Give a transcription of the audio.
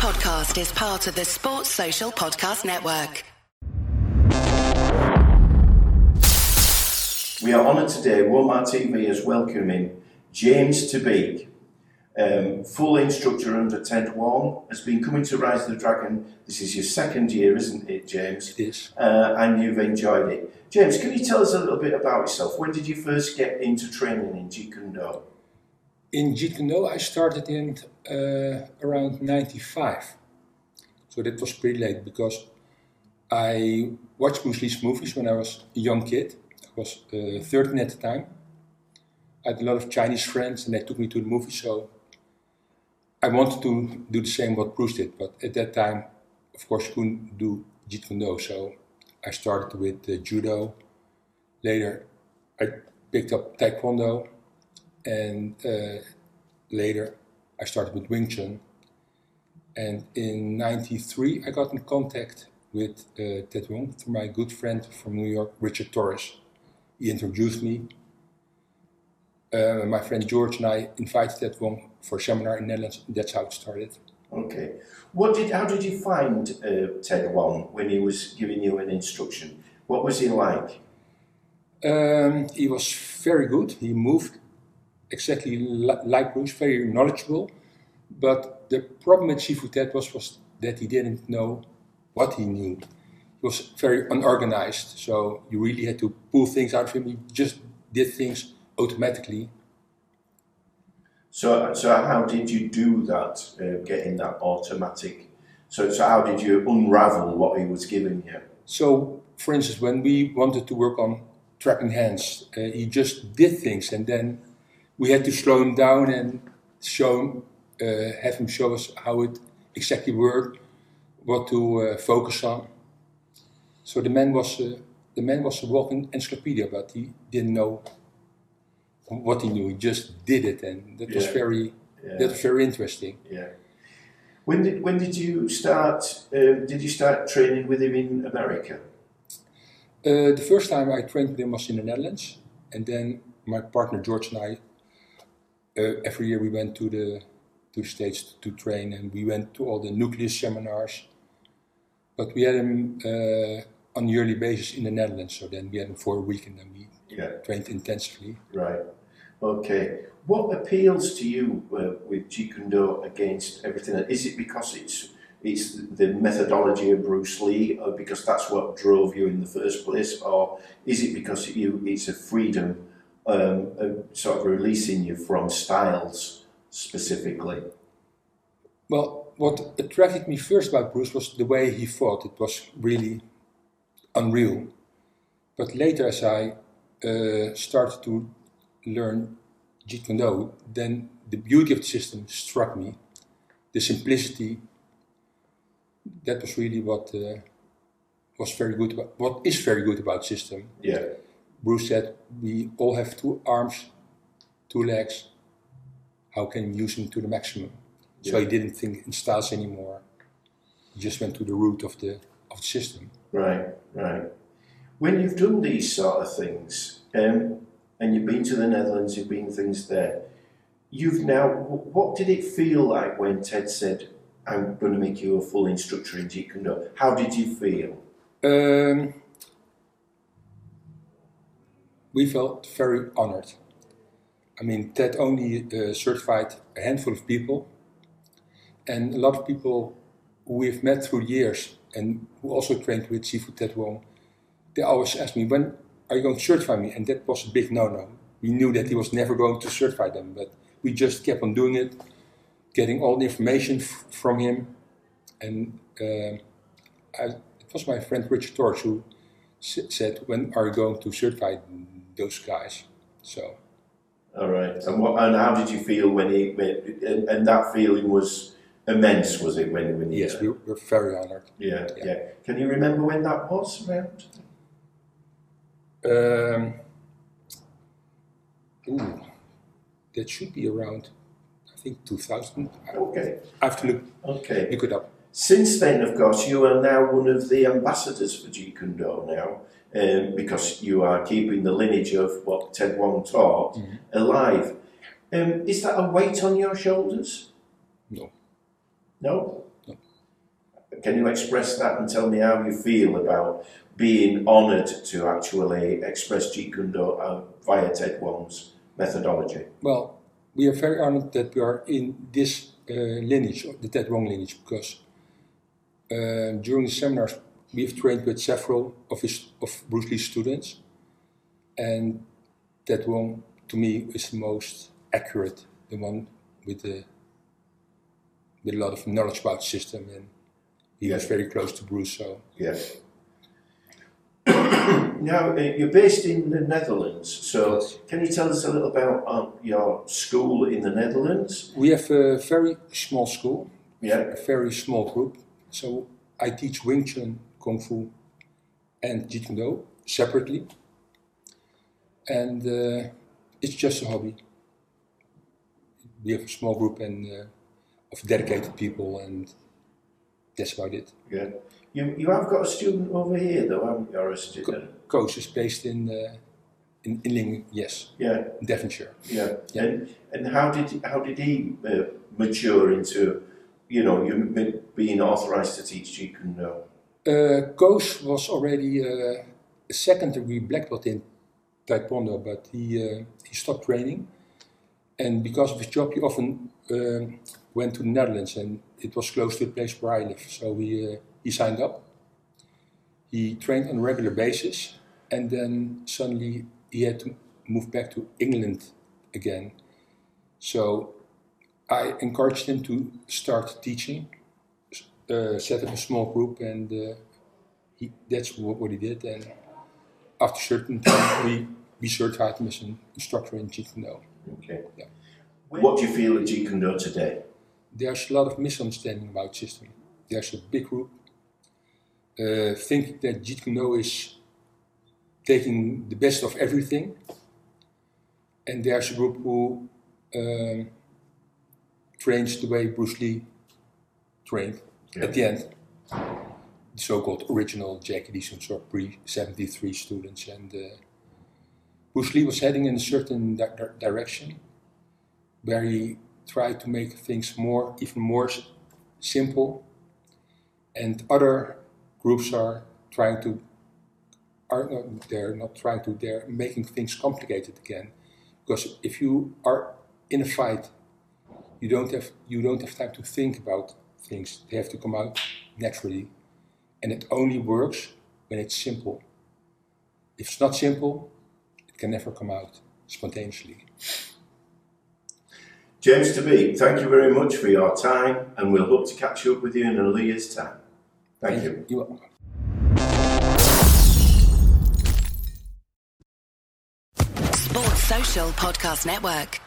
podcast is part of the Sports Social Podcast Network. We are honoured today, Walmart TV is welcoming James Ter Beek, um, full instructor under Ted Wong, has been coming to Rise of the Dragon. This is your second year, isn't it, James? It is. Uh, and you've enjoyed it. James, can you tell us a little bit about yourself? When did you first get into training in Jeet Kune Do? In Do, I started in uh, around 95. So that was pretty late because I watched Bruce Lee's movies when I was a young kid. I was uh, 13 at the time. I had a lot of Chinese friends and they took me to the movies, so I wanted to do the same what Bruce did. But at that time, of course, you couldn't do Jeet Kune Do, so I started with uh, Judo. Later, I picked up Taekwondo and uh, later I started with Wing Chun. And in '93, I got in contact with uh, Ted Wong through my good friend from New York, Richard Torres. He introduced me. Uh, my friend George and I invited Ted Wong for a seminar in Netherlands. That's how it started. Okay. What did? How did you find uh, Ted Wong when he was giving you an instruction? What was he like? Um, he was very good. He moved exactly li- like Bruce, very knowledgeable. But the problem with Sifu Ted was, was that he didn't know what he knew. He was very unorganized, so you really had to pull things out of him. He just did things automatically. So, so how did you do that? Uh, getting that automatic. So, so how did you unravel what he was giving you? So, for instance, when we wanted to work on trapping hands, uh, he just did things, and then we had to slow him down and show him, uh, have him show us how it exactly worked, what to uh, focus on. So the man was uh, the man was a walking encyclopedia, but he didn't know what he knew. He just did it, and that was very Yeah. that was very interesting. Yeah. When did when did you start? Um, did you start training with him in America? Uh, the first time I trained with him was in the Netherlands, and then my partner George and I, uh, every year we went to the to States to train, and we went to all the nucleus seminars. But we had them uh, on a yearly basis in the Netherlands, so then we had him for a week, and then we Yeah. trained intensively. Right. Okay. What appeals to you uh, with Jeet Kune Do against everything? Is it because it's it's the methodology of Bruce Lee, or because that's what drove you in the first place, or is it because you it's a freedom, um, sort of releasing you from styles specifically? Well, what attracted me first about Bruce was the way he fought. It was really unreal. But later, as I uh, started to learn Jeet Kune Do, then the beauty of the system struck me. The simplicity. That was really what uh, was very good about. What is very good about system. Yeah. Bruce said, "We all have two arms, two legs. How can we use them to the maximum?" So Yeah. he didn't think in styles anymore. He just went to the root of the of the system. Right, right. When you've done these sort of things, um, and you've been to the Netherlands, you've been things there, you've now, what did it feel like when Ted said, I'm going to make you a full instructor in Jeet Kune Do? How did you feel? Um, we felt very honored. I mean, Ted only uh, certified a handful of people, and a lot of people who we've met through years and who also trained with Sifu Ted Wong, they always asked me, when are you going to certify me? And that was a big no-no. We knew that he was never going to certify them, but we just kept on doing it, getting all the information f- from him. And uh, I, it was my friend Richard Torres who s- said, when are you going to certify those guys? So All right. And, what, and how did you feel when he, when, and, and that feeling was immense, was it, when, when you, yes, we were very honored. yeah, yeah, Yeah. Can you remember when that was around? Um, ooh, that should be around, I think, 2000. I- Okay, I have to look, okay. look it up. Since then, of course, you are now one of the ambassadors for Jeet Kune Do now, um, because you are keeping the lineage of what Ted Wong taught alive. Um, is that a weight on your shoulders? No. No? No. can you express that and tell me how you feel about being honoured to actually express Jeet Kune Do uh, via Ted Wong's methodology? Well, we are very honored that we are in this uh, lineage, the Ted Wong lineage, because uh, during the seminars we've trained with several of his of Bruce Lee's students, and that one to me is the most accurate, the one with the with a lot of knowledge about the system, and he was very close to Bruce. So Yes. now, uh, you're based in the Netherlands, so Yes. can you tell us a little about um, your school in the Netherlands? we have a very small school, Yeah, a very small group. So I teach Wing Chun, Kung Fu, and Jeet Kune Do separately, and uh, it's just a hobby. We have a small group and uh, of dedicated people, and that's about it. yeah. You, you have got a student over here, though, haven't you? Or a student? Coach is based in uh, in Inling, yes, Yeah, in Devonshire. yeah. Yeah. And and how did how did he uh, mature into, you know, you m- being authorized to teach Jeet Kune Do? Uh, Koos was already uh, a second degree black belt in Taekwondo, but he, uh, he stopped training. And because of his job, he often um, went to the Netherlands, and it was close to the place where I live. So he, uh, he signed up. He trained on a regular basis, and then suddenly he had to move back to England again. So I encouraged him to start teaching uh, set up a small group, and uh, he, that's what, what he did. And after a certain time, we, we certified him as an instructor in Jeet Kune Do. Okay. Yeah. What do you feel of Jeet Kune Do today? There's a lot of misunderstanding about system. There's a big group uh, thinking that Jeet Kune Do is taking the best of everything, and there's a group who um, trains the way Bruce Lee trained Yeah. at the end. The so-called original JKD or pre-73 students, and uh, Bruce Lee was heading in a certain di- di- direction where he tried to make things more, even more simple, and other groups are trying to are not, they're not trying to they're making things complicated again because if you are in a fight you don't have you don't have time to think about things they have to come out naturally and it only works when it's simple if it's not simple it can never come out spontaneously James Ter Beek, thank you very much for your time, and we'll hope to catch up with you in a year's time. Thank you. You're welcome. Sports Social Podcast Network.